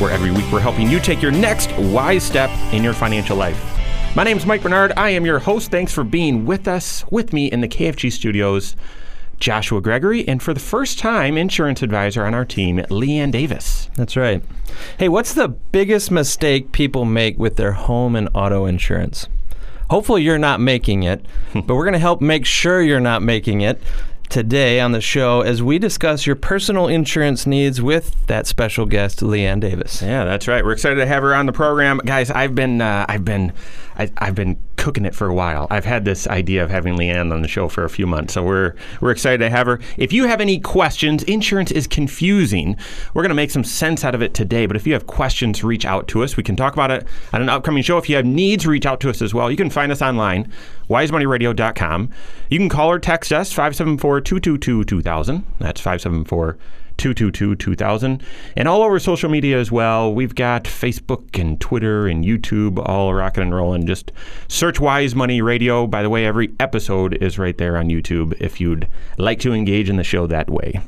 where every week we're helping you take your next wise step in your financial life. My name is Mike Bernard. I am your host. Thanks for being with us, with me in the KFG studios. Joshua Gregory, and for the first time, insurance advisor on our team, Leanne Davis. That's right. Hey, what's the biggest mistake people make with their home and auto insurance? Hopefully, you're not making it, but we're going to help make sure you're not making it today on the show as we discuss your personal insurance needs with that special guest, Leanne Davis. Yeah, that's right. We're excited to have her on the program, guys. I've been, uh, I've been, I, have been cooking it for a while. I've had this idea of having Leanne on the show for a few months, so we're we're excited to have her. If you have any questions, insurance is confusing. We're going to make some sense out of it today. But if you have questions, reach out to us. We can talk about it on an upcoming show. If you have needs, reach out to us as well. You can find us online, wisemoneyradio.com. You can call or text us 574 222 2000. That's 574 222 2000. And all over social media as well. We've got Facebook and Twitter and YouTube all rocking and rolling. Just search Wise Money Radio. By the way, every episode is right there on YouTube if you'd like to engage in the show that way.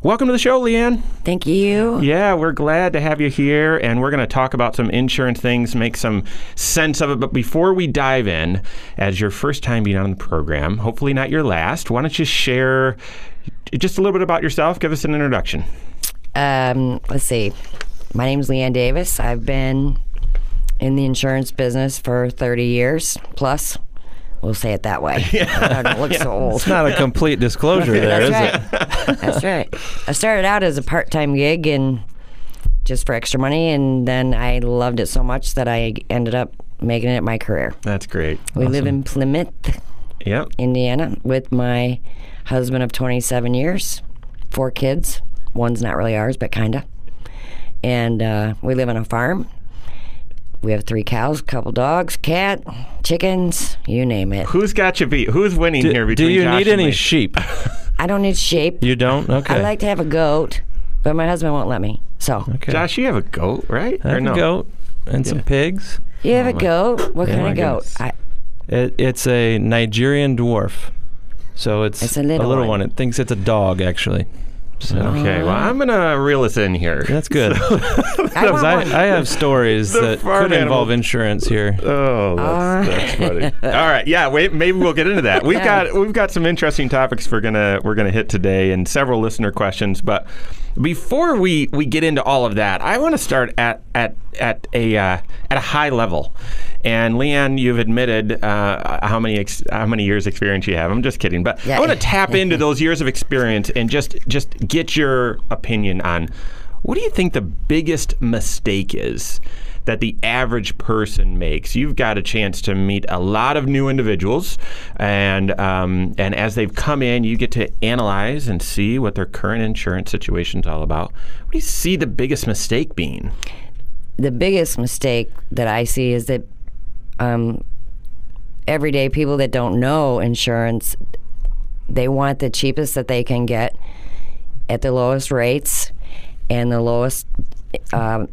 Welcome to the show, Leanne. Thank you. Yeah, we're glad to have you here, and we're going to talk about some insurance things, make some sense of it. But before we dive in, as your first time being on the program, hopefully not your last, why don't you share just a little bit about yourself? Give us an introduction. Um, let's see. My name is Leanne Davis. I've been in the insurance business for 30 years plus. We'll say it that way. Yeah. I don't look yeah. so old. It's not a complete disclosure there, is right. it? That's right. I started out as a part-time gig and just for extra money, and then I loved it so much that I ended up making it my career. That's great. We awesome. live in Plymouth, yep. Indiana, with my husband of 27 years, four kids. One's not really ours, but kinda. And uh, we live on a farm. We have three cows, a couple dogs, cat, chickens, you name it. Who's got you beat? Who's winning do, here between Do you Josh need any sheep? I don't need sheep. You don't? Okay. I like to have a goat, but my husband won't let me. So, okay. Josh, you have a goat, right? I have no? a goat and yeah. some pigs. You have oh, a goat? What yeah, kind of goat? I, it, it's a Nigerian dwarf. So it's, it's a little, a little one. one. It thinks it's a dog, actually. So. Okay, well, I'm gonna reel us in here. That's good. I, I, I, have stories that could animal. involve insurance here. Oh, that's, uh. that's funny. All right, yeah, wait, maybe we'll get into that. We've got we've got some interesting topics we're gonna we're gonna hit today, and several listener questions. But before we we get into all of that, I want to start at at at a uh, at a high level. And Leanne, you've admitted uh, how many ex- how many years experience you have. I'm just kidding, but yeah. I want to tap into those years of experience and just just get your opinion on what do you think the biggest mistake is that the average person makes. You've got a chance to meet a lot of new individuals, and um, and as they've come in, you get to analyze and see what their current insurance situation is all about. What do you see the biggest mistake being? The biggest mistake that I see is that um, everyday people that don't know insurance, they want the cheapest that they can get at the lowest rates and the lowest uh,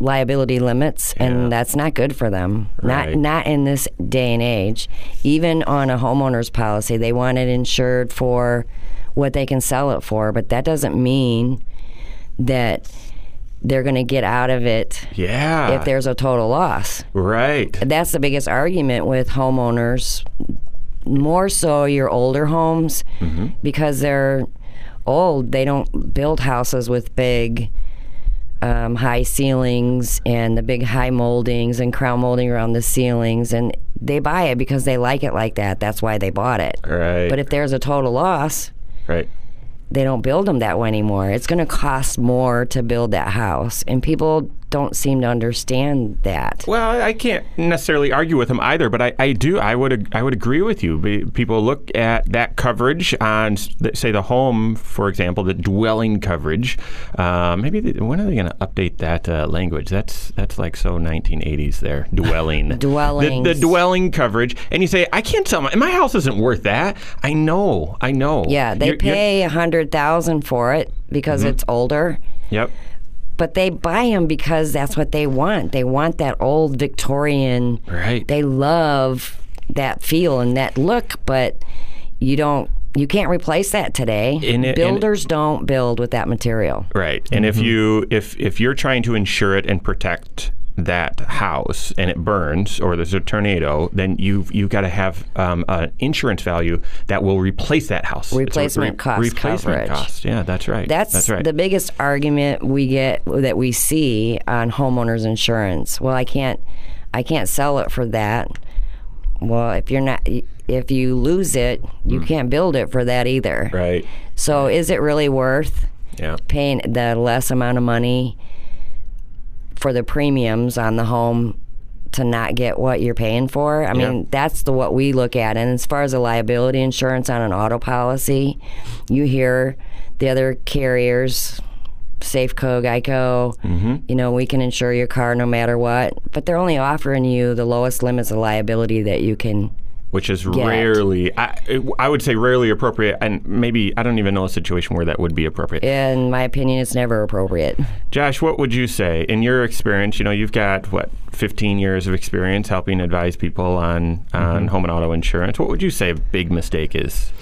liability limits, yeah. and that's not good for them. Right. Not not in this day and age. Even on a homeowner's policy, they want it insured for what they can sell it for, but that doesn't mean that they're going to get out of it yeah. if there's a total loss. Right. That's the biggest argument with homeowners, more so your older homes, mm-hmm. because they're old. They don't build houses with big um, high ceilings and the big high moldings and crown molding around the ceilings. And they buy it because they like it like that. That's why they bought it. Right. But if there's a total loss, right they don't build them that way anymore. It's going to cost more to build that house, and people don't seem to understand that. Well, I can't necessarily argue with him either, but I, I do. I would I would agree with you. People look at that coverage on, say, the home, for example, the dwelling coverage. Uh, maybe the, when are they going to update that uh, language? That's that's like so 1980s there. Dwelling. The, the dwelling coverage, and you say, I can't tell my my house isn't worth that. I know. I know. Yeah, they You're- pay a hundred thousand for it because it's older. Yep. But they buy them because that's what they want. They want that old Victorian. Right. They love that feel and that look, but you don't. You can't replace that today. And it- and- Builders don't build with that material. Right. And if mm-hmm. you if if you're trying to insure it and protect that house and it burns or there's a tornado, then you've you've got to have um, an insurance value that will replace that house. Replacement cost Replacement coverage. cost. Yeah, that's right. That's, that's right. the biggest argument we get that we see on homeowners insurance. Well, I can't, I can't sell it for that. Well, if you're not, if you lose it, you can't build it for that either. Right. So, is it really worth Yeah. paying the less amount of money for the premiums on the home to not get what you're paying for. I Yeah. mean, that's the what we look at. And as far as the liability insurance on an auto policy, you hear the other carriers, Safeco, Geico, Mm-hmm. you know, we can insure your car no matter what, but they're only offering you the lowest limits of liability that you can Which is Get. rarely, I, I would say rarely appropriate, and maybe I don't even know a situation where that would be appropriate. in my opinion it's never appropriate. Josh, what would you say in your experience? You know, you've got what 15 years of experience helping advise people on on mm-hmm. home and auto insurance. What would you say a big mistake is,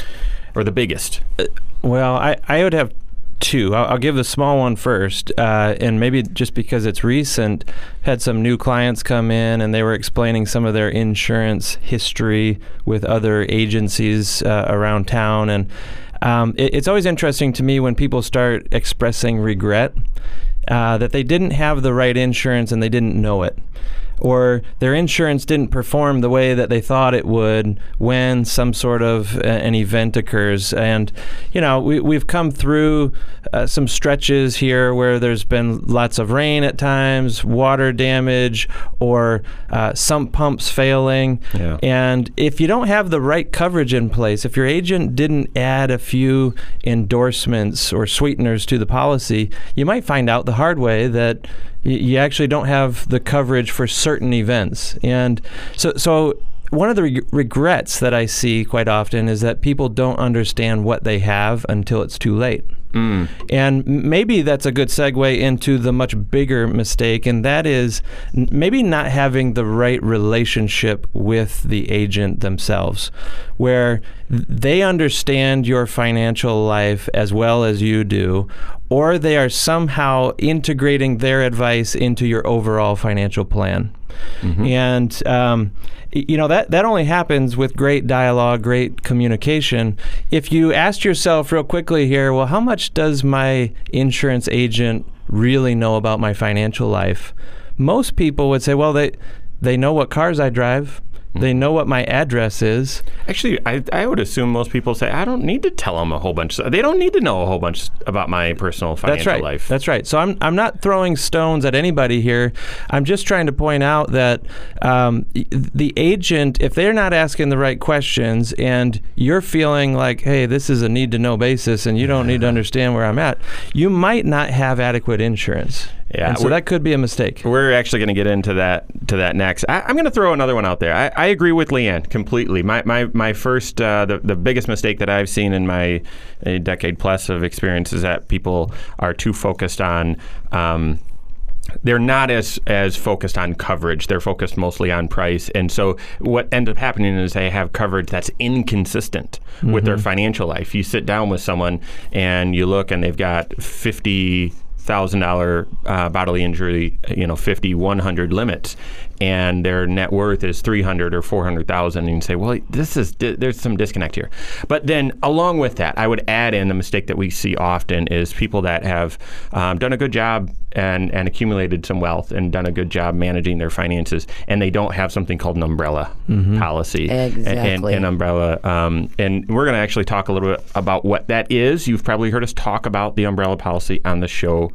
or the biggest? Uh, well, I, I would have two. I'll, I'll give the small one first, uh, and maybe just because it's recent, had some new clients come in and they were explaining some of their insurance history with other agencies uh, around town, and um, it, it's always interesting to me when people start expressing regret uh, that they didn't have the right insurance and they didn't know it or their insurance didn't perform the way that they thought it would when some sort of uh, an event occurs. And, you know, we, we've come through uh, some stretches here where there's been lots of rain at times, water damage, or uh, sump pumps failing. Yeah. And if you don't have the right coverage in place, if your agent didn't add a few endorsements or sweeteners to the policy, you might find out the hard way that you actually don't have the coverage for certain events. And so, so one of the reg- regrets that I see quite often is that people don't understand what they have until it's too late. Mm. And maybe that's a good segue into the much bigger mistake, and that is maybe not having the right relationship with the agent themselves, where they understand your financial life as well as you do, or they are somehow integrating their advice into your overall financial plan. And um, you know that that only happens with great dialogue, great communication. If you asked yourself real quickly here, well, how much does my insurance agent really know about my financial life? Most people would say, well, they they know what cars I drive. They know what my address is. Actually, I, I would assume most people say I don't need to tell them a whole bunch. They don't need to know a whole bunch about my personal That's financial right. life. That's right. So I'm, I'm not throwing stones at anybody here. I'm just trying to point out that um, the agent, if they're not asking the right questions and you're feeling like, hey, this is a need to know basis and you don't need to understand where I'm at, you might not have adequate insurance. Yeah, And so that could be a mistake. We're actually going to get into that to that next. I, I'm going to throw another one out there. I, I agree with Leanne completely. My my my first uh, the the biggest mistake that I've seen in my decade plus of experience is that people are too focused on. Um, they're not as as focused on coverage. They're focused mostly on price, and so what ends up happening is they have coverage that's inconsistent with their financial life. You sit down with someone and you look, and they've got fifty thousand dollar uh, bodily injury, you know, 50, 100 limits, and their net worth is 300 or 400,000 and you say, well, this is there's some disconnect here. But then along with that, I would add in the mistake that we see often is people that have um, done a good job and, and accumulated some wealth and done a good job managing their finances, and they don't have something called an umbrella policy. And- Exactly. And, an umbrella. Um, and we're going to actually talk a little bit about what that is. You've probably heard us talk about the umbrella policy on the show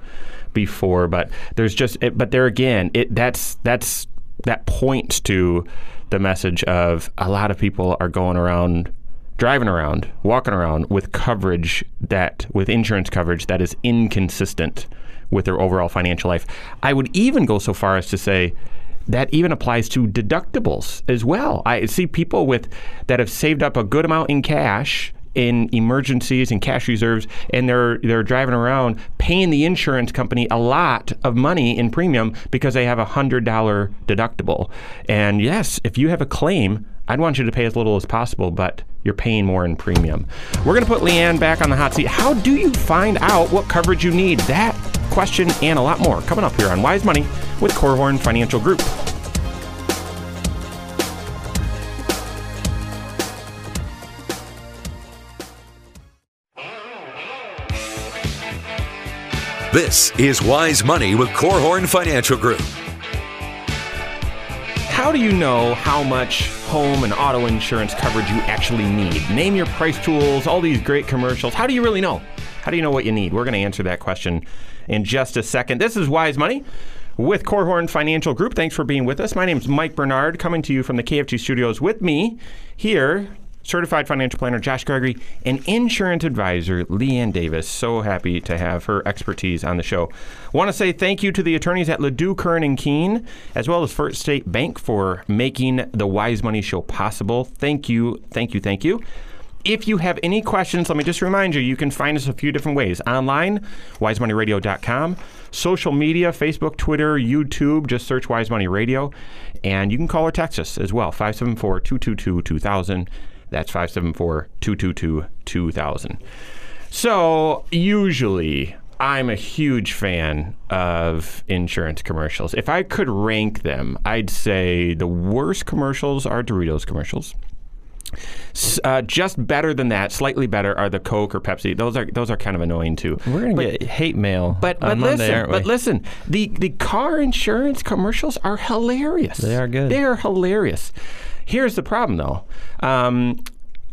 before, but there's just, it, but there again, it that's that's that points to the message of a lot of people are going around driving around walking around with coverage that with insurance coverage that is inconsistent with their overall financial life i would even go so far as to say that even applies to deductibles as well. I see people with that have saved up a good amount in cash in emergencies and cash reserves and they're they're driving around paying the insurance company a lot of money in premium because they have a hundred dollar deductible. And yes, if you have a claim, I'd want you to pay as little as possible, but you're paying more in premium. We're going to put Leanne back on the hot seat. How do you find out what coverage you need? That question and a lot more coming up here on Wise Money with Korhorn Financial Group. This is Wise Money with Korhorn Financial Group. How do you know how much home and auto insurance coverage you actually need? Name your price tools, all these great commercials. How do you really know? How do you know what you need? We're going to answer that question in just a second. This is Wise Money with Korhorn Financial Group. Thanks for being with us. My name is Mike Bernard, coming to you from the KFG studios with me here. Certified financial planner Josh Gregory and insurance advisor Leanne Davis. So happy to have her expertise on the show. Want to say thank you to the attorneys at LaDue, Curran, and Kuehn, as well as First State Bank for making the Wise Money Show possible. Thank you, thank you, thank you. If you have any questions, let me just remind you, you can find us a few different ways. Online, wisemoneyradio.com, social media, Facebook, Twitter, YouTube, just search Wise Money Radio. And you can call or text us as well, 574 222 2000. That's 574 222 2000. So, usually, I'm a huge fan of insurance commercials. If I could rank them, I'd say the worst commercials are Doritos commercials. Uh, just better than that, slightly better, are the Coke or Pepsi. Those are those are kind of annoying too. We're gonna But- get hate mail but but on Monday, listen, but listen, the the car insurance commercials are hilarious. They are good. They are hilarious. Here's the problem though. Um,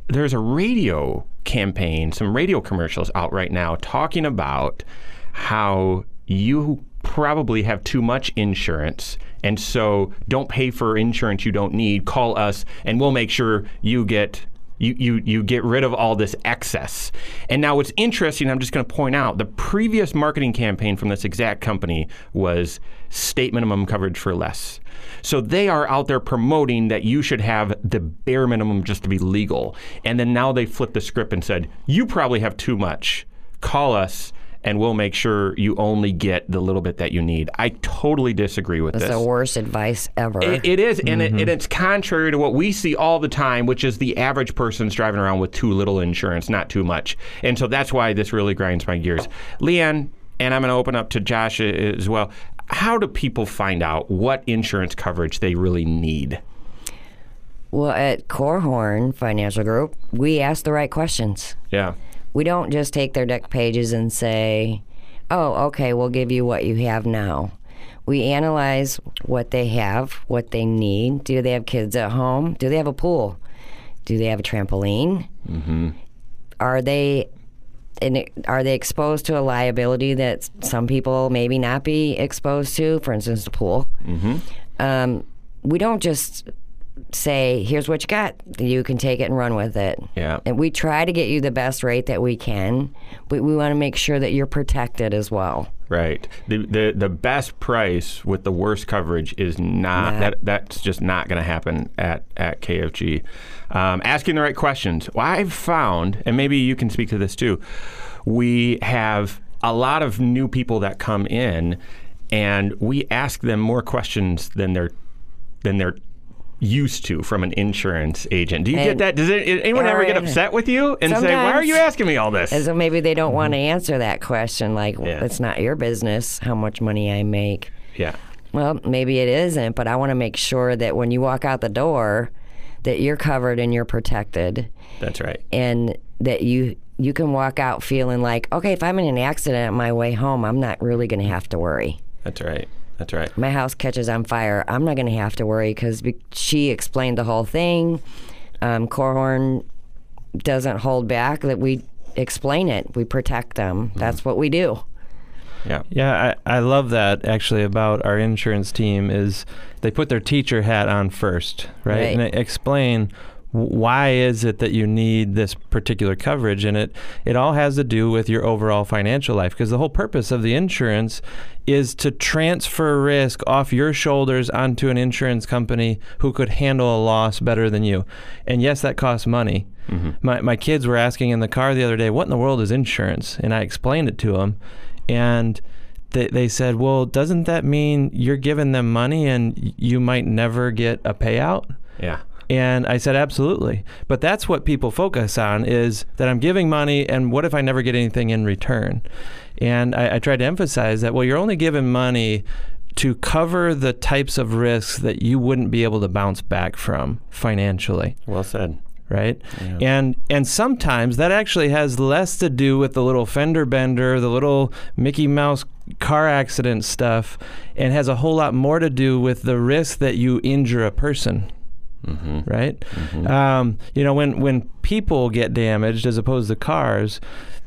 there's a radio campaign, some radio commercials out right now talking about how you probably have too much insurance and so don't pay for insurance you don't need. Call us and we'll make sure you get you, you, you get rid of all this excess. And now what's interesting, I'm just going to point out the previous marketing campaign from this exact company was state minimum coverage for less. So they are out there promoting that you should have the bare minimum just to be legal. And then now they flipped the script and said, you probably have too much. Call us and we'll make sure you only get the little bit that you need. I totally disagree with this. That's this. the worst advice ever. It, it is, and, it, and it's contrary to what we see all the time, which is the average person's driving around with too little insurance, not too much. And so that's why this really grinds my gears. Leanne, and I'm going to open up to Josh uh, as well. How do people find out what insurance coverage they really need? well, at Korhorn Financial Group, we ask the right questions. Yeah. We don't just take their dec pages and say, oh, okay, we'll give you what you have now. We analyze what they have, what they need. Do they have kids at home? Do they have a pool? Do they have a trampoline? Mm-hmm. Are they and are they exposed to a liability that some people maybe not be exposed to? For instance, the pool. Mm-hmm. Um, we don't just say, "Here's what you got. You can take it and run with it." Yeah. And we try to get you the best rate that we can, but we want to make sure that you're protected as well. Right. The, the the best price with the worst coverage is not Nah. that that's just not going to happen at at KFG. Um, asking the right questions. Well, I've found, and maybe you can speak to this too. We have a lot of new people that come in, and we ask them more questions than they're than they're used to from an insurance agent. Do you get that? Does it, anyone ever oh, get upset with you and say, "Why are you asking me all this?" And so maybe they don't want to mm-hmm. answer that question, like, Yeah. "It's not your business how much money I make." yeah. well, maybe it isn't, but I want to make sure that when you walk out the door, that you're covered and you're protected, That's right. and that you you can walk out feeling like, okay, if I'm in an accident on my way home, I'm not really going to have to worry. That's right. That's right. My house catches on fire, I'm not going to have to worry because she explained the whole thing. Um, Korhorn doesn't hold back; that we explain it, we protect them. That's what we do. Yeah. Yeah, I, I love that actually about our insurance team is they put their teacher hat on first, right? Right. And they explain w- why is it that you need this particular coverage and it it all has to do with your overall financial life because the whole purpose of the insurance is to transfer risk off your shoulders onto an insurance company who could handle a loss better than you. And yes, that costs money. Mm-hmm. My, my kids were asking in the car the other day, what in the world is insurance? And I explained it to them. And they, they said, well, doesn't that mean you're giving them money and you might never get a payout? Yeah. And I said, absolutely. But that's what people focus on is that I'm giving money, and what if I never get anything in return? And I, I tried to emphasize that, well, you're only giving money to cover the types of risks that you wouldn't be able to bounce back from financially Well said. right? And and sometimes that actually has less to do with the little fender bender, the little Mickey Mouse car accident stuff, and has a whole lot more to do with the risk that you injure a person. Right, Um, you know when when people get damaged as opposed to cars,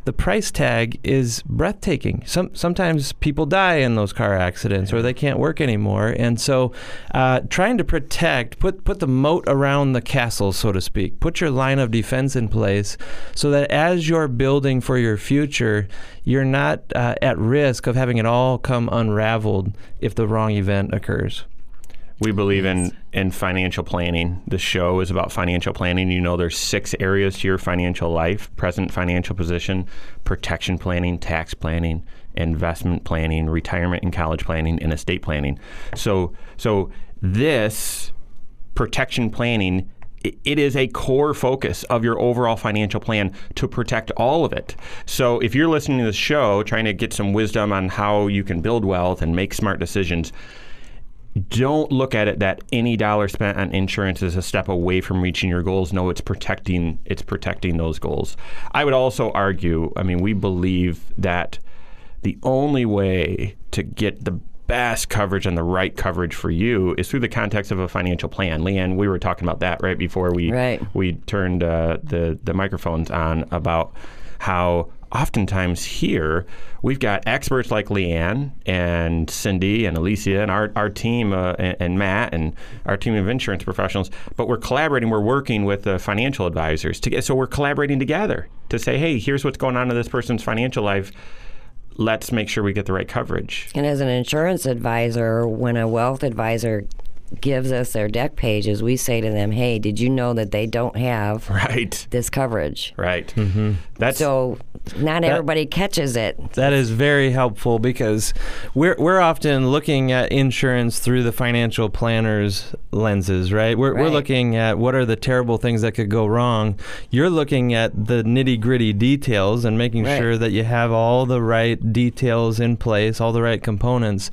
the price tag is breathtaking. Some sometimes people die in those car accidents or they can't work anymore, and so uh, trying to protect, put put the moat around the castle, so to speak. Put your line of defense in place so that as you're building for your future, you're not uh, at risk of having it all come unraveled if the wrong event occurs. We believe in in financial planning. The show is about financial planning. You know, there's six areas to your financial life: present financial position, protection planning, tax planning, investment planning, retirement and college planning, and estate planning. So, so this protection planning it is a core focus of your overall financial plan to protect all of it. So if you're listening to this show trying to get some wisdom on how you can build wealth and make smart decisions, don't look at it that any dollar spent on insurance is a step away from reaching your goals. No, it's protecting it's protecting those goals. I would also argue, I mean, we believe that the only way to get the best coverage and the right coverage for you is through the context of a financial plan. Leanne, we were talking about that right before we Right. we turned uh, the the microphones on about how oftentimes here we've got experts like Leanne and Cindy and Alicia and our, our team uh, and, and Matt and our team of insurance professionals, but we're collaborating, we're working with the financial advisors to get, so we're collaborating together to say, hey, here's what's going on in this person's financial life. Let's make sure we get the right coverage. And as an insurance advisor, when a wealth advisor gives us their dec pages, we say to them, "Hey, did you know that they don't have Right. this coverage?" Right. Mm-hmm. That's So not everybody catches it. That is very helpful because we're we're often looking at insurance through the financial planner's lenses, right? We're we're looking at what are the terrible things that could go wrong. You're looking at the nitty gritty details and making Right. sure that you have all the right details in place, all the right components,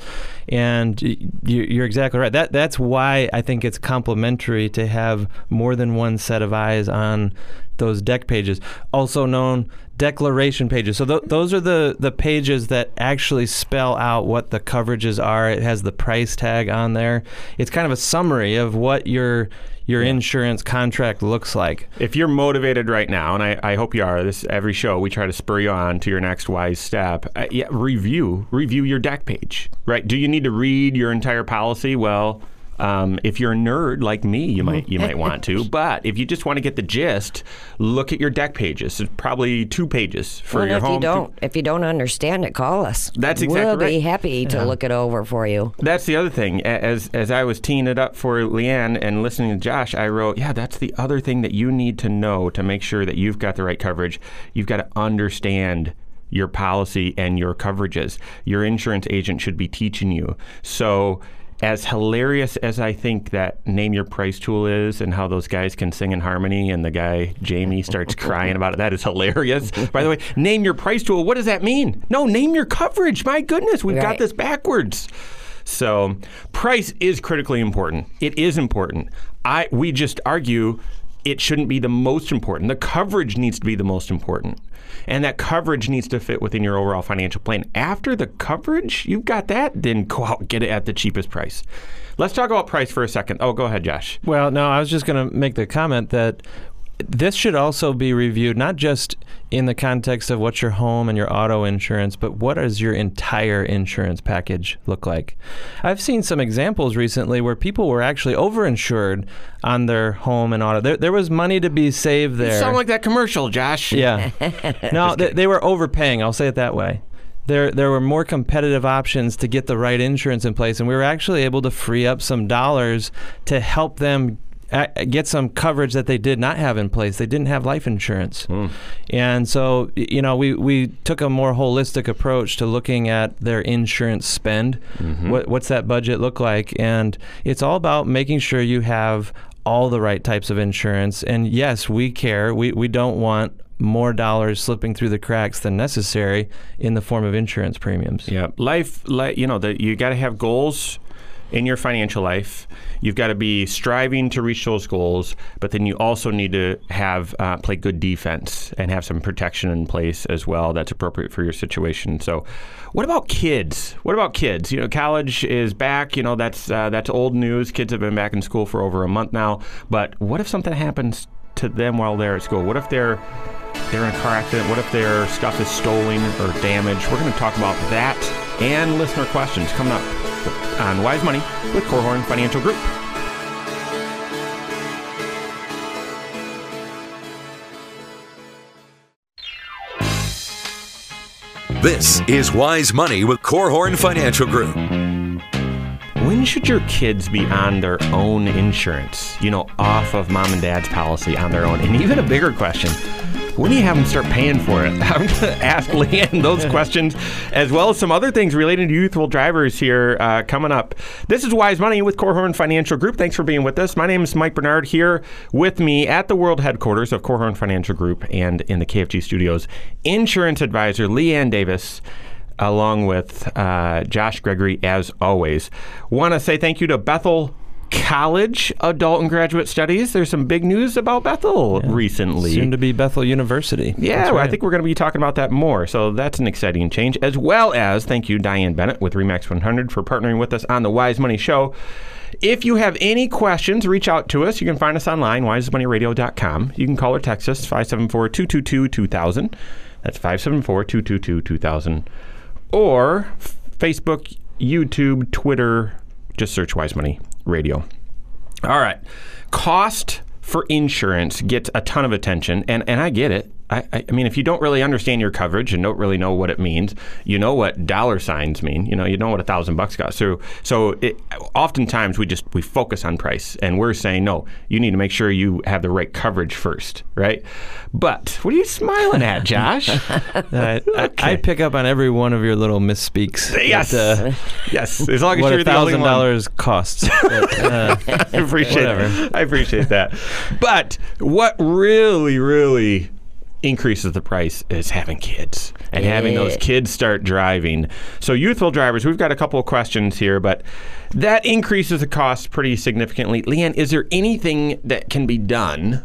and you- you're exactly right. That that's why I think it's complementary to have more than one set of eyes on those dec pages, also known declaration pages. So th- those are the the pages that actually spell out what the coverages are. It has the price tag on there. It's kind of a summary of what your your insurance contract looks like. if you're motivated right now, and I, I hope you are, this every show we try to spur you on to your next wise step. Uh, yeah, review review your dec page. Right? Do you need to read your entire policy? Well. Um, if you're a nerd like me, you might you might want to, but if you just want to get the gist, look at your dec pages. It's probably two pages for and your if home. you don't, if you don't understand it, call us. That's exactly We'll be happy to look it over for you. That's the other thing. As as I was teeing it up for Leanne and listening to Josh, I wrote, yeah, that's the other thing that you need to know to make sure that you've got the right coverage. You've got to understand your policy and your coverages. Your insurance agent should be teaching you. So as hilarious as I think that name your price tool is and how those guys can sing in harmony and the guy Jamie starts crying about it, that is hilarious. By the way, name your price tool, what does that mean? No, name your coverage. My goodness, we've got this backwards. So price is critically important. It is important. I we just argue it shouldn't be the most important. The coverage needs to be the most important. And that coverage needs to fit within your overall financial plan. After the coverage, you've got that, then go out and get it at the cheapest price. Let's talk about price for a second. Oh, go ahead, Josh. Well, no, I was just going to make the comment that this should also be reviewed not just in the context of what's your home and your auto insurance, but what does your entire insurance package look like? I've seen some examples recently where people were actually overinsured on their home and auto. There, there was money to be saved there. Sound like that commercial, Josh. yeah. no, they, they were overpaying. I'll say it that way there there were more competitive options to get the right insurance in place, and we were actually able to free up some dollars to help them get some coverage that they did not have in place. They didn't have life insurance, mm. and so you know we we took a more holistic approach to looking at their insurance spend. Mm-hmm. What, what's that budget look like? And it's all about making sure you have all the right types of insurance. And yes, we care. We we don't want more dollars slipping through the cracks than necessary in the form of insurance premiums. Yeah, life, li- you know, that you got to have goals in your financial life. You've got to be striving to reach those goals, but then you also need to have uh, play good defense and have some protection in place as well that's appropriate for your situation. So, what about kids? What about kids? You know, college is back. You know, that's uh, that's old news. Kids have been back in school for over a month now. But what if something happens to them while they're at school? What if they're they're in a car accident? What if their stuff is stolen or damaged? We're going to talk about that and listener questions coming up on Wise Money with Korhorn Financial Group. This is Wise Money with Korhorn Financial Group. When should your kids be on their own insurance? You know, off of mom and dad's policy on their own? And even a bigger question when do you have them start paying for it? I'm going to ask Leanne those questions as well as some other things related to youthful drivers here uh, coming up. This is Wise Money with Korhorn Financial Group. Thanks for being with us. My name is Mike Bernard here with me at the world headquarters of Korhorn Financial Group and in the KFG studios, insurance advisor Leanne Davis along with uh, Josh Gregory, as always. Want to say thank you to Bethel college adult and graduate studies. There's some big news about Bethel yeah. recently. Soon to be Bethel University. Yeah, right. I think we're going to be talking about that more. So that's an exciting change. As well as, thank you, Diane Bennett with Remax 100 for partnering with us on the Wise Money Show. If you have any questions, reach out to us. You can find us online, wisemoneyradio.com. You can call or text us, 574 222 2000. That's 574 222 2000. Or Facebook, YouTube, Twitter, just search Wise Money radio. All right. Cost for insurance gets a ton of attention, and, and I get it. I, I, mean, if you don't really understand your coverage and don't really know what it means, you know what dollar signs mean. You know, you know what a thousand bucks costs. So, so it, oftentimes we just we focus on price, and we're saying no. You need to make sure you have the right coverage first, right? But what are you smiling at, Josh? I, okay. I, pick up on every one of your little misspeaks. Yes, uh, yes. As long as what you're a thousand dollars costs. But, uh, I appreciate. Whatever. I appreciate that. But what really, really increases the price is having kids and yeah. having those kids start driving. So, youthful drivers, we've got a couple of questions here, but that increases the cost pretty significantly. Leanne, is there anything that can be done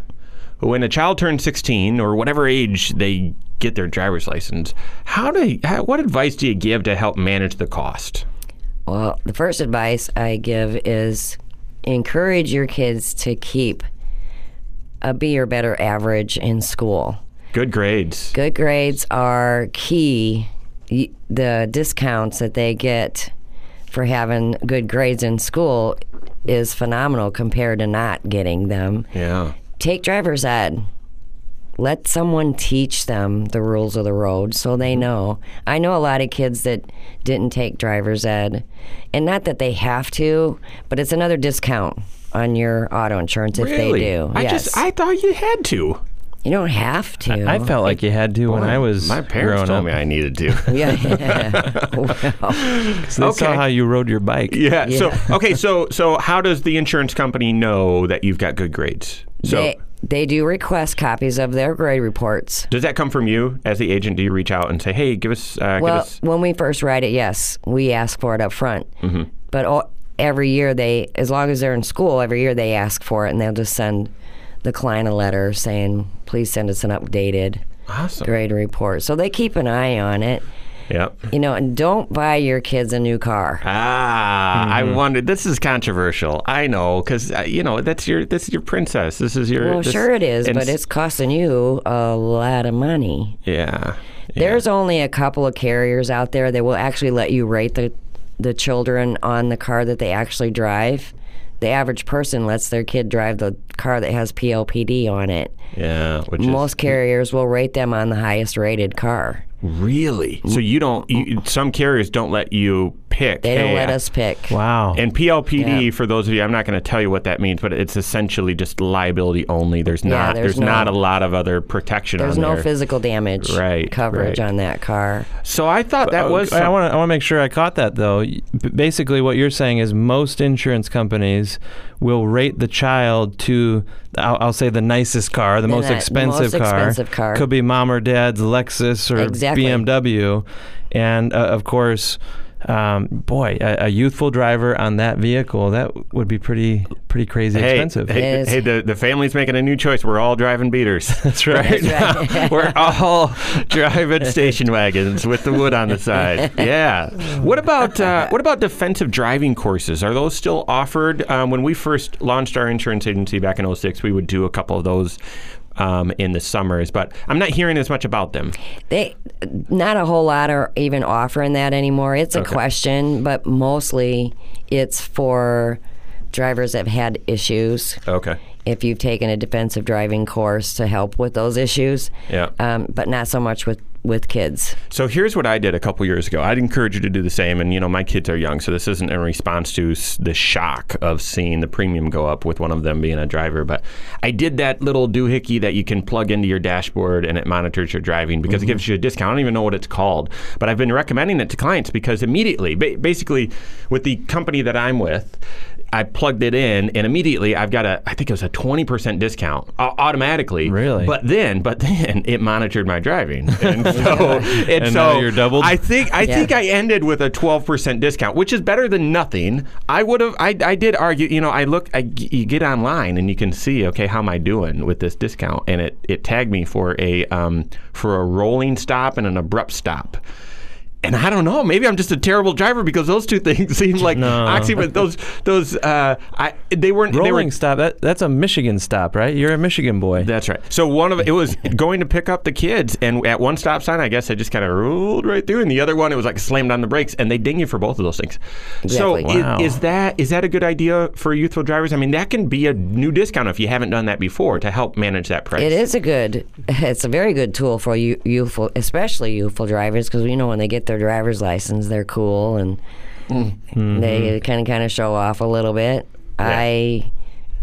when a child turns 16 or whatever age they get their driver's license? How do how, what advice do you give to help manage the cost? Well, the first advice I give is encourage your kids to keep a B or better average in school. Good grades. Good grades are key. The discounts that they get for having good grades in school is phenomenal compared to not getting them. Yeah. Take driver's ed. Let someone teach them the rules of the road so they mm-hmm. know. I know a lot of kids that didn't take driver's ed, and not that they have to, but it's another discount on your auto insurance if really? they do. I yes. just I thought you had to. You don't have to. I, I felt like you had to when I was. My parents told up. me I needed to. yeah. yeah. well, they okay. saw how you rode your bike. Yeah. So okay. So so how does the insurance company know that you've got good grades? So. They, they do request copies of their grade reports. Does that come from you as the agent? Do you reach out and say, "Hey, give us"? Uh, well, give us... when we first write it, yes, we ask for it up front. Mm-hmm. but all, every year they, as long as they're in school, every year they ask for it, and they'll just send the client a letter saying, "Please send us an updated Awesome. grade report." So they keep an eye on it. Yep. You know, and don't buy your kids a new car. Ah, I wondered. This is controversial. I know, because uh, you know that's your this is your princess. This is your. Well, this- sure it is, and but it's costing you a lot of money. yeah. yeah. There's only a couple of carriers out there that will actually let you rate the the children on the car that they actually drive. The average person lets their kid drive the car that has PLPD on it. yeah. Which is Most carriers will rate them on the highest rated car. Really. So you don't. You, some carriers don't let you pick. They don't hey, let us pick. Wow. And PLPD, Yeah. for those of you, I'm not going to tell you what that means, but it's essentially just liability only. There's Yeah, not. there's There's, not a lot of other protection. There's on no there. physical damage Right, coverage right. on that car. So I thought that Oh, was. I want to. I want to make sure I caught that though. Basically, what you're saying is most insurance companies will rate the child to, I'll, I'll say, the nicest car, the, The most expensive most car. expensive car. Could be mom or dad's Lexus or Exactly. BMW, and uh, of course. Um, boy, a, a youthful driver on that vehicle that would be pretty pretty crazy Hey, expensive. hey, hey, the, the family's making a new choice. We're all driving beaters. That's right. That's right. We're all driving station wagons with the wood on the side. Yeah. What about uh, what about defensive driving courses? Are those still offered? Um, when we first launched our insurance agency back in 06, we would do a couple of those um, in the summers, but I'm not hearing as much about them. They not a whole lot are even offering that anymore. It's a Okay. question, but mostly it's for drivers have had issues. Okay. If you've taken a defensive driving course to help with those issues, Yeah. um, but not so much with with kids. So here's what I did a couple years ago. I'd encourage you to do the same. And you know, my kids are young, so this isn't in response to the shock of seeing the premium go up with one of them being a driver. But I did that little doohickey that you can plug into your dashboard and it monitors your driving because it gives you a discount. I don't even know what it's called, but I've been recommending it to clients because immediately, ba- basically, with the company that I'm with. I plugged it in, and immediately I've got a, I think it was a 20% discount uh, automatically. Really? But then, but then it monitored my driving, and so, and, And so now you're doubled? I think I Yeah. think I ended with a 12% discount, which is better than nothing. I would have I, I did argue, you know, I look I, you get online and you can see, okay, how am I doing with this discount? And it it tagged me for a um for a rolling stop and an abrupt stop. And I don't know. Maybe I'm just a terrible driver because those two things seem like No. oxy. But those, those, uh, I they weren't. they were, Rolling stop. That that's a Michigan stop, right? You're a Michigan boy. that's right. So one of it was going to pick up the kids, and at one stop sign, I guess I just kind of rolled right through, and the other one, it was like slammed on the brakes, and they ding you for both of those things. Exactly. So i- Wow. is, that is that a good idea for youthful drivers? I mean, that can be a new discount if you haven't done that before to help manage that price. It is a good, it's a very good tool for you, youthful, especially youthful drivers, because you know when they get their driver's license, they're cool and Mm-hmm. they kind of kind of show off a little bit. I,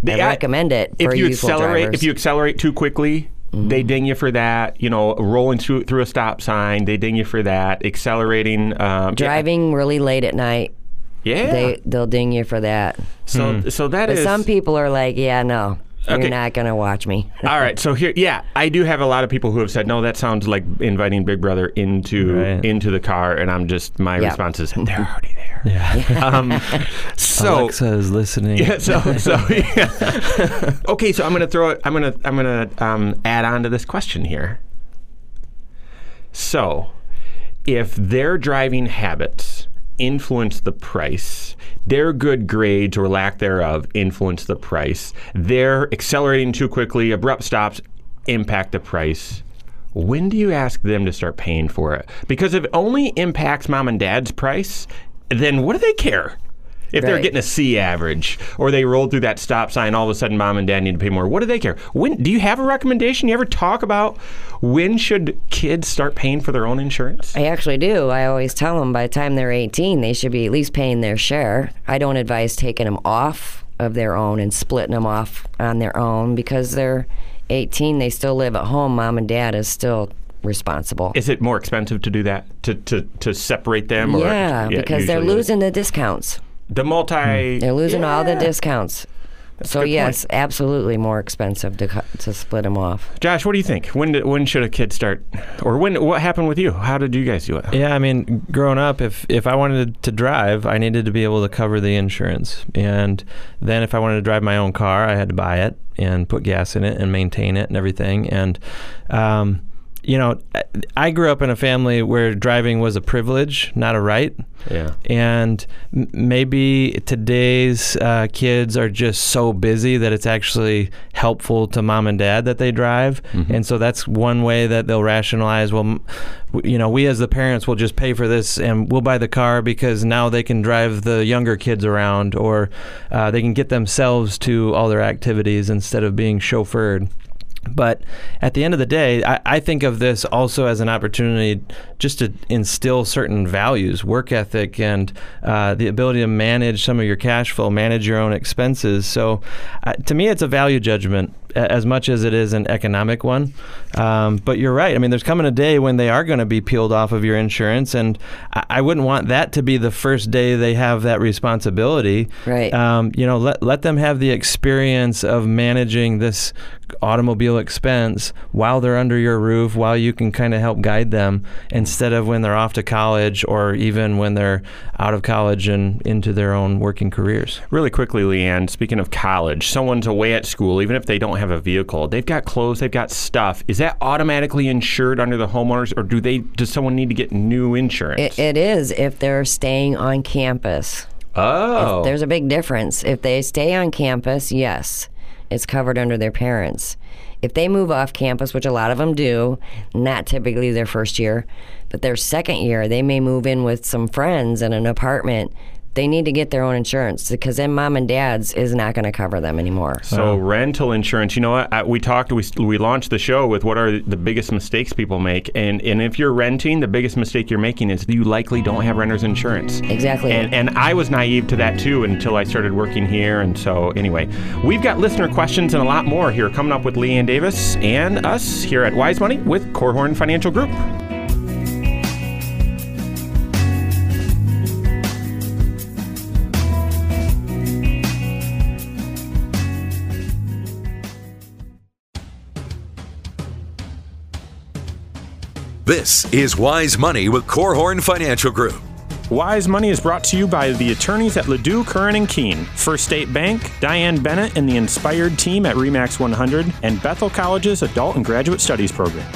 I I- recommend it If you accelerate, drivers. if you accelerate too quickly. They ding you for that, you know. Rolling through through a stop sign, they ding you for that. Accelerating, um, driving really late at night, yeah. they they'll ding you for that. so so that But is some people are like, yeah, no, Okay. you're not gonna watch me. All right, so here, yeah, I do have a lot of people who have said, "No, that sounds like inviting Big Brother into Right. into the car," and I'm just my Yeah. response is, "They're already there." Yeah. Um, so, Alexa is listening. yeah, so, so, yeah. okay, so I'm gonna throw it. I'm gonna, I'm gonna um, add on to this question here. So, if their driving habits influence the price, their good grades or lack thereof influence the price, their accelerating too quickly, abrupt stops impact the price. When do you ask them to start paying for it? Because if it only impacts mom and dad's price, then what do they care? If they're getting a C average or they rolled through that stop sign, all of a sudden mom and dad need to pay more. What do they care? When do you have a recommendation? You ever talk about when should kids start paying for their own insurance? I actually do. I always tell them by the time they're 18, they should be at least paying their share. I don't advise taking them off of their own and splitting them off on their own because they're 18. They still live at home. Mom and dad is still responsible. Is it more expensive to do that to to, to separate them? Or, yeah, because they're it is. losing the discounts. The multi. They're losing all the Yeah. discounts. So good point. yes, absolutely more expensive to cut, to split them off. Josh, what do you think? When did, when should a kid start, or when? What happened with you? How did you guys do it? Yeah, I mean, growing up, if if I wanted to drive, I needed to be able to cover the insurance, and then if I wanted to drive my own car, I had to buy it and put gas in it and maintain it and everything. And um, you know, I- grew up in a family where driving was a privilege, not a right. Yeah. And m- maybe today's uh, kids are just so busy that it's actually helpful to mom and dad that they drive. And so that's one way that they'll rationalize, well, m- w- you know, we as the parents will just pay for this and we'll buy the car because now they can drive the younger kids around or uh, they can get themselves to all their activities instead of being chauffeured. But at the end of the day, I, I think of this also as an opportunity just to instill certain values, work ethic, and uh, the ability to manage some of your cash flow, manage your own expenses. So uh, to me, it's a value judgment as much as it is an economic one. Um, but you're right. I mean, there's coming a day when they are going to be peeled off of your insurance, and I, I wouldn't want that to be the first day they have that responsibility. Right. Um, you know, let let them have the experience of managing this automobile expense while they're under your roof, while you can kind of help guide them, instead of when they're off to college or even when they're out of college and into their own working careers. Really quickly, Leann, speaking of college, someone's away at school, even if they don't have a vehicle, they've got clothes, they've got stuff. Is that automatically insured under the homeowners, or do they? Does someone need to get new insurance? It, it is if they're staying on campus. oh, There's a big difference. If they stay on campus, yes, it's covered under their parents. If they move off campus, which a lot of them do, not typically their first year, but their second year, they may move in with some friends in an apartment. They need to get their own insurance because then mom and dad's is not going to cover them anymore. So oh. rental insurance, you know what? I, we talked, we, we launched the show with what are the biggest mistakes people make, and and if you're renting, the biggest mistake you're making is you likely don't have renter's insurance. Exactly. And and I was naive to that too until I started working here, and so anyway, we've got listener questions and a lot more here coming up with Leann Davis and us here at Wise Money with Korhorn Financial Group. This is Wise Money with Korhorn Financial Group. Wise Money is brought to you by the attorneys at LaDue, Curran and Kuehn, First State Bank, Diane Bennett and the Inspired team at Remax 100, and Bethel College's Adult and Graduate Studies program.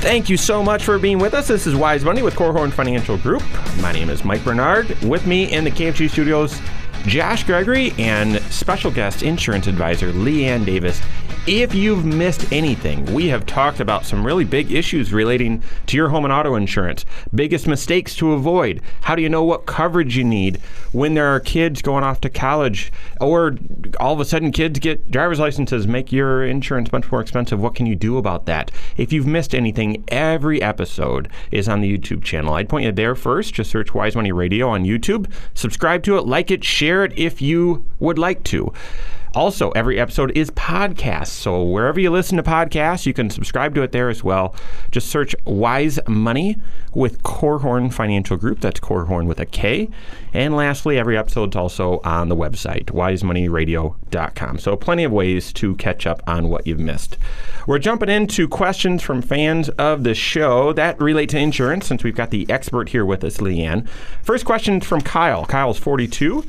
Thank you so much for being with us. This is Wise Money with Korhorn Financial Group. My name is Mike Bernard. With me in the KFG studios, Josh Gregory and special guest insurance advisor Leann Davis. If you've missed anything, we have talked about some really big issues relating to your home and auto insurance. Biggest mistakes to avoid. How do you know what coverage you need when there are kids going off to college or all of a sudden kids get driver's licenses, make your insurance much more expensive? What can you do about that? If you've missed anything, every episode is on the YouTube channel. I'd point you there first. Just search Wise Money Radio on YouTube. Subscribe to it, like it, share it if you would like to. Also, every episode is podcast. So wherever you listen to podcasts, you can subscribe to it there as well. Just search Wise Money with Korhorn Financial Group. That's Korhorn with a K. And lastly, every episode's also on the website, wisemoneyradio.com. So plenty of ways to catch up on what you've missed. We're jumping into questions from fans of the show that relate to insurance since we've got the expert here with us, Leann. First question from Kyle. Kyle's 42.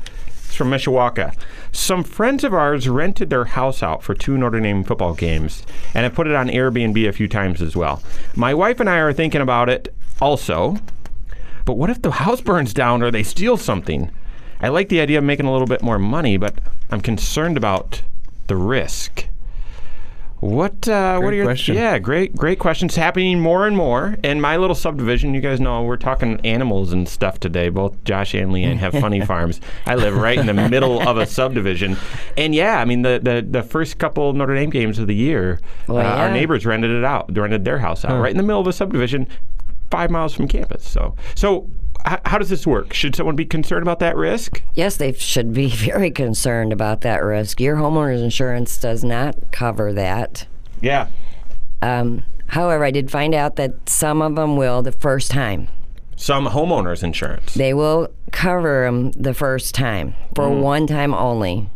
From Mishawaka. Some friends of ours rented their house out for two Notre Dame football games and have put it on Airbnb a few times as well. My wife and I are thinking about it also, but what if the house burns down or they steal something? I like the idea of making a little bit more money, but I'm concerned about the risk. What uh, what are your question. yeah great great questions happening more and more in my little subdivision. You guys know we're talking animals and stuff today. Both Josh and Leann have funny farms. I live right in the middle of a subdivision, and yeah, I mean the the, the first couple Notre Dame games of the year, Well, uh, our neighbors rented it out, They rented their house out right in the middle of a subdivision, five miles from campus. So so. H- How does this work? Should someone be concerned about that risk? Yes, they should be very concerned about that risk. Your homeowner's insurance does not cover that. Yeah. Um, however, I did find out that some of them will the first time. Some homeowners insurance. They will cover them the first time for one time only.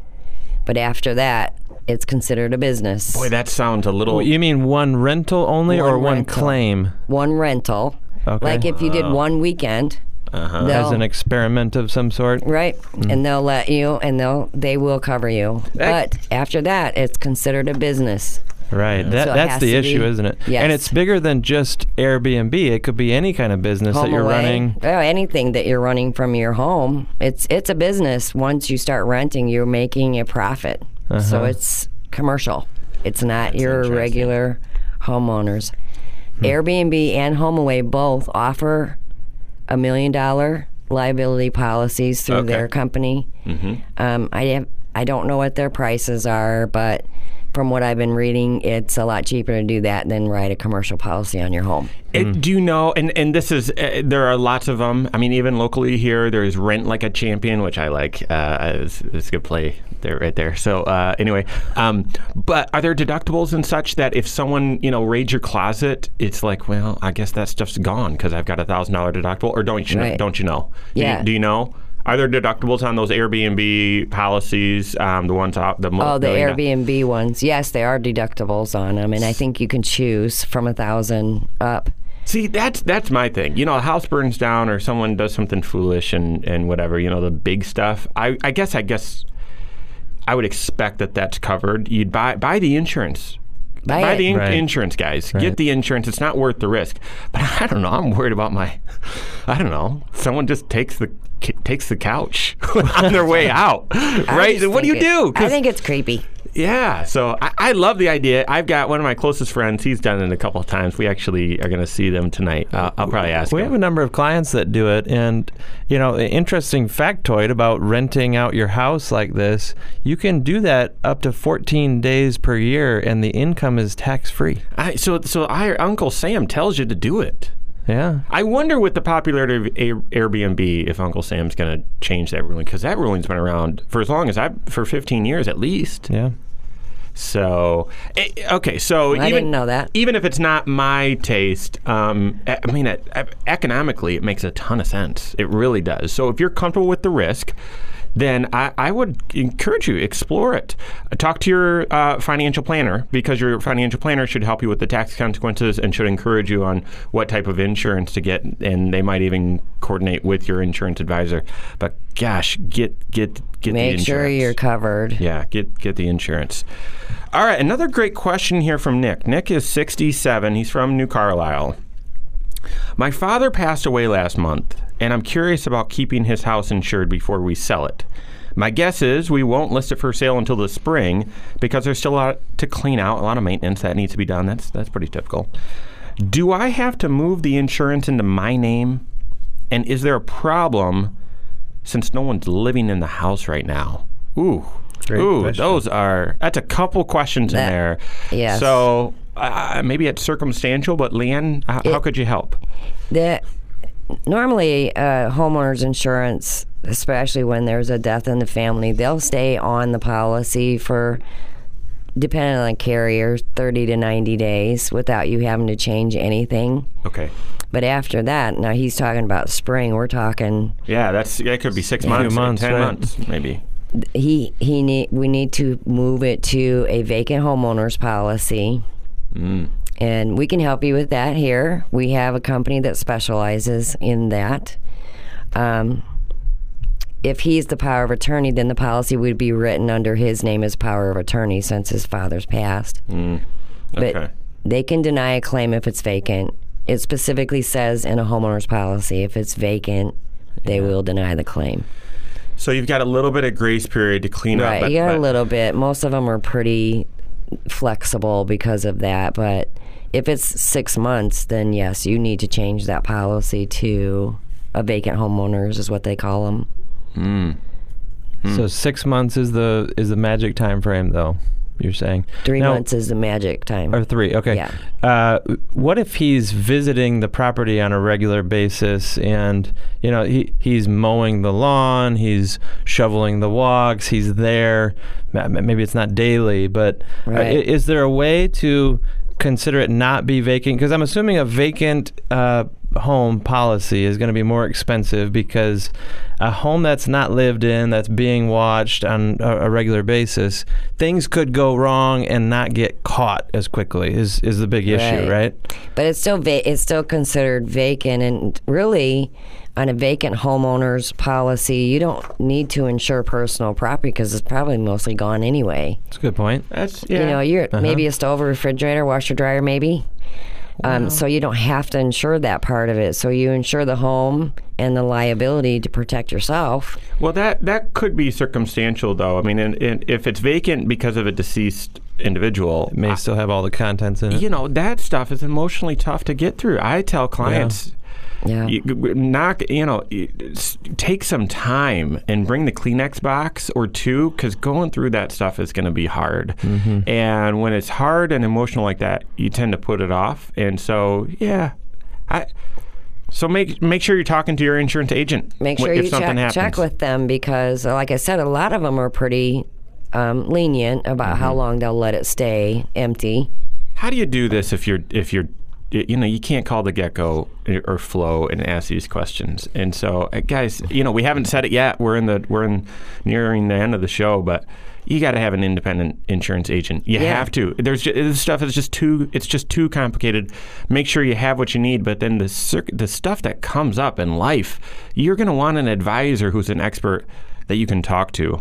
But after that, it's considered a business. Boy, that sounds a little. You mean one rental only or One one claim one rental. Okay. Like if you did one weekend, Uh-huh. as an experiment of some sort? right, and they'll let you, and they'll they will cover you. That- But after that, it's considered a business. Right. That, So that's the issue, be- isn't it? Yes. And it's bigger than just Airbnb. It could be any kind of business that you're away. running. Oh, anything that you're running from your home, it's it's a business. Once you start renting, you're making a profit. So Uh-huh. it's commercial. It's not your regular homeowners. Airbnb and HomeAway both offer a million dollar liability policies through Okay. their company. Um, I have, I don't know what their prices are, but from what I've been reading, it's a lot cheaper to do that than write a commercial policy on your home. It, do you know? And and this is uh, there are lots of them. I mean, even locally here, there's Rent Like a Champion, which I like. Uh, it's, it's a good play there, right there. So uh, anyway, um, but are there deductibles and such that if someone you know raids your closet, it's like, well, I guess that stuff's gone because I've got a thousand dollar deductible, or don't you know? Right. Don't you know? Do you- Yeah. do you know? Are there deductibles on those Airbnb policies? Um, the ones out the Oh, the million- Airbnb ones. Yes, there are deductibles on them, and I think you can choose from a thousand up. See, that's that's my thing. You know, a house burns down or someone does something foolish and, and whatever. You know, the big stuff. I, I guess I guess I would expect that that's covered. You'd buy buy the insurance. Buy it. the in- Right. insurance, guys. Right. Get the insurance. It's not worth the risk. But I don't know. I'm worried about my. I don't know. Someone just takes the ki- takes the couch on their way out, right? What do you think it- do? 'Cause- I think it's creepy. yeah, so I, I love the idea. I've got one of my closest friends. He's done it a couple of times. We actually are going to see them tonight. Uh, I'll probably ask We him. have a number of clients that do it, and you know, an interesting factoid about renting out your house like this: you can do that up to 14 days per year, and the income is tax free. I, so, so I, Uncle Sam tells you to do it. Yeah. I wonder with the popularity of Air, Airbnb if Uncle Sam's going to change that ruling because that ruling's been around for as long as I've for 15 years at least. Yeah. So, eh, okay, so I even didn't know that. even if it's not my taste, um, I I mean, it, economically, it makes a ton of sense. It really does. So, if you're comfortable with the risk, then I, I would encourage you explore it. Talk to your uh, financial planner because your financial planner should help you with the tax consequences and should encourage you on what type of insurance to get, and they might even coordinate with your insurance advisor. But gosh, get get get the Make insurance. sure you're covered. Yeah, get get the insurance. All right, another great question here from Nick. Nick is 67. He's from New Carlisle. My father passed away last month, and I'm curious about keeping his house insured before we sell it. My guess is we won't list it for sale until the spring because there's still a lot to clean out, a lot of maintenance that needs to be done. That's that's pretty typical. Do I have to move the insurance into my name? And is there a problem since no one's living in the house right now? Ooh. Great Ooh, question. those are that's a couple questions in there. yes. So uh, maybe it's circumstantial, but Leann, h- how It- could you help? That normally uh, homeowners insurance, especially when there's a death in the family, they'll stay on the policy for depending on the carrier 30 to 90 days without you having to change anything. Okay. But after that, now he's talking about spring. We're talking Yeah, that's that could be six months, months, ten right. months, maybe. he he need we need to move it to a vacant homeowners policy. And we can help you with that here. We have a company that specializes in that. Um, if he's the power of attorney, then the policy would be written under his name as power of attorney since his father's passed. But Okay. they can deny a claim if it's vacant. It specifically says in a homeowner's policy if it's vacant, they will deny the claim. So you've got a little bit of grace period to clean up. Right, you got a little bit. Most of them are pretty flexible because of that. But if it's six months, then yes, you need to change that policy to a vacant homeowners, is what they call them. Hmm. Hmm. So six months is the is the magic time frame, though. You're saying Three Now- months is the magic time. or three? Okay. Yeah. Uh, what if he's visiting the property on a regular basis, and you know he he's mowing the lawn, he's shoveling the walks, he's there. Maybe it's not daily, but uh, Right. i- is there a way to consider it not be vacant? Because I'm assuming a vacant uh, home policy is going to be more expensive because a home that's not lived in, that's being watched on a, a regular basis, things could go wrong and not get caught as quickly. Is is the big issue, right? But it's still va- it's still considered vacant, and really, on a vacant homeowner's policy, you don't need to insure personal property because it's probably mostly gone anyway. That's a good point. That's yeah. You know, you're maybe a stove, or refrigerator, washer, dryer, maybe. Um, so you don't have to insure that part of it. So you insure the home and the liability to protect yourself. Well, that that could be circumstantial, though. I mean, and, and if it's vacant because of a deceased individual, It may still have all the contents in it. you know that stuff is emotionally tough to get through. I tell clients. Yeah. You, knock, you know, take some time and bring the Kleenex box or two because going through that stuff is going to be hard. And when it's hard and emotional like that, you tend to put it off. And so, yeah, I. So make make sure you're talking to your insurance agent. Make sure if you something check, happens. check with them because, uh, like I said, a lot of them are pretty um, lenient about how Mm-hmm. long they'll let it stay empty. How do you do this if you're if you're you know you can't call the gecko or flow and ask these questions. And so uh, guys you know we haven't said it yet. We're in the we're in nearing the end of the show but you got to have an independent insurance agent. You Yeah. have to. There's just, this stuff is just too it's just too complicated. Make sure you have what you need but then the circ- the stuff that comes up in life you're going to want an advisor who's an expert that you can talk to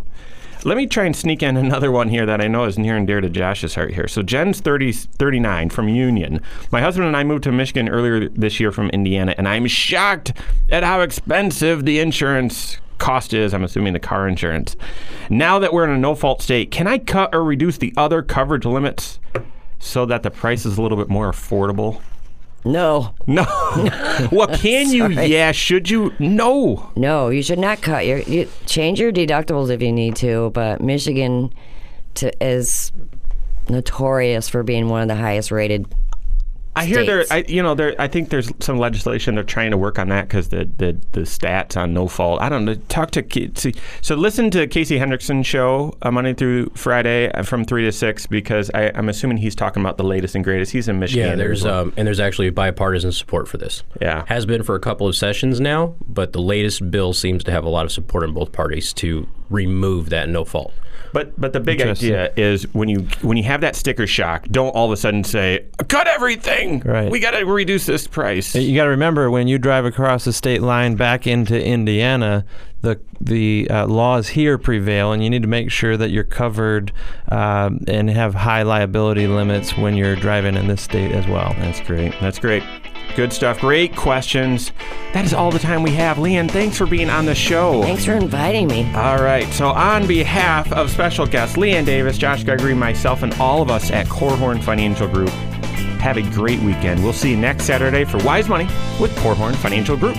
let me try and sneak in another one here that I know is near and dear to Josh's heart here. So Jen's 30, 39 from Union. My husband and I moved to Michigan earlier this year from Indiana, and I'm shocked at how expensive the insurance cost is. I'm assuming the car insurance. Now that we're in a no-fault state, can I cut or reduce the other coverage limits so that the price is a little bit more affordable? No, No. well, can you? Yeah. Should you? No. no, you should not cut your you, change your deductibles if you need to. But Michigan to, is notorious for being one of the highest rated. I hear there. I, you know, there. I think there's some legislation they're trying to work on that because the, the the stats on no fault. I don't know. Talk to see- so listen to Casey Hendrickson show uh, Monday through Friday uh, from three to six because I, I'm assuming he's talking about the latest and greatest. He's in Michigan. Yeah, there's well. um, and there's actually bipartisan support for this. Yeah. has been for a couple of sessions now, but the latest bill seems to have a lot of support in both parties to remove that no fault. But but the big Interesting. idea is when you when you have that sticker shock, don't all of a sudden say cut everything. Right. We got to reduce this price. You got to remember when you drive across the state line back into Indiana, the the uh, laws here prevail, and you need to make sure that you're covered um, and have high liability limits when you're driving in this state as well. That's great. That's great. Good stuff. Great questions. That is all the time we have. Leann, thanks for being on the show. Thanks for inviting me. All right. So, on behalf of special guests Leann Davis, Josh Gregory, myself, and all of us at Korhorn Financial Group, have a great weekend. We'll see you next Saturday for Wise Money with Korhorn Financial Group.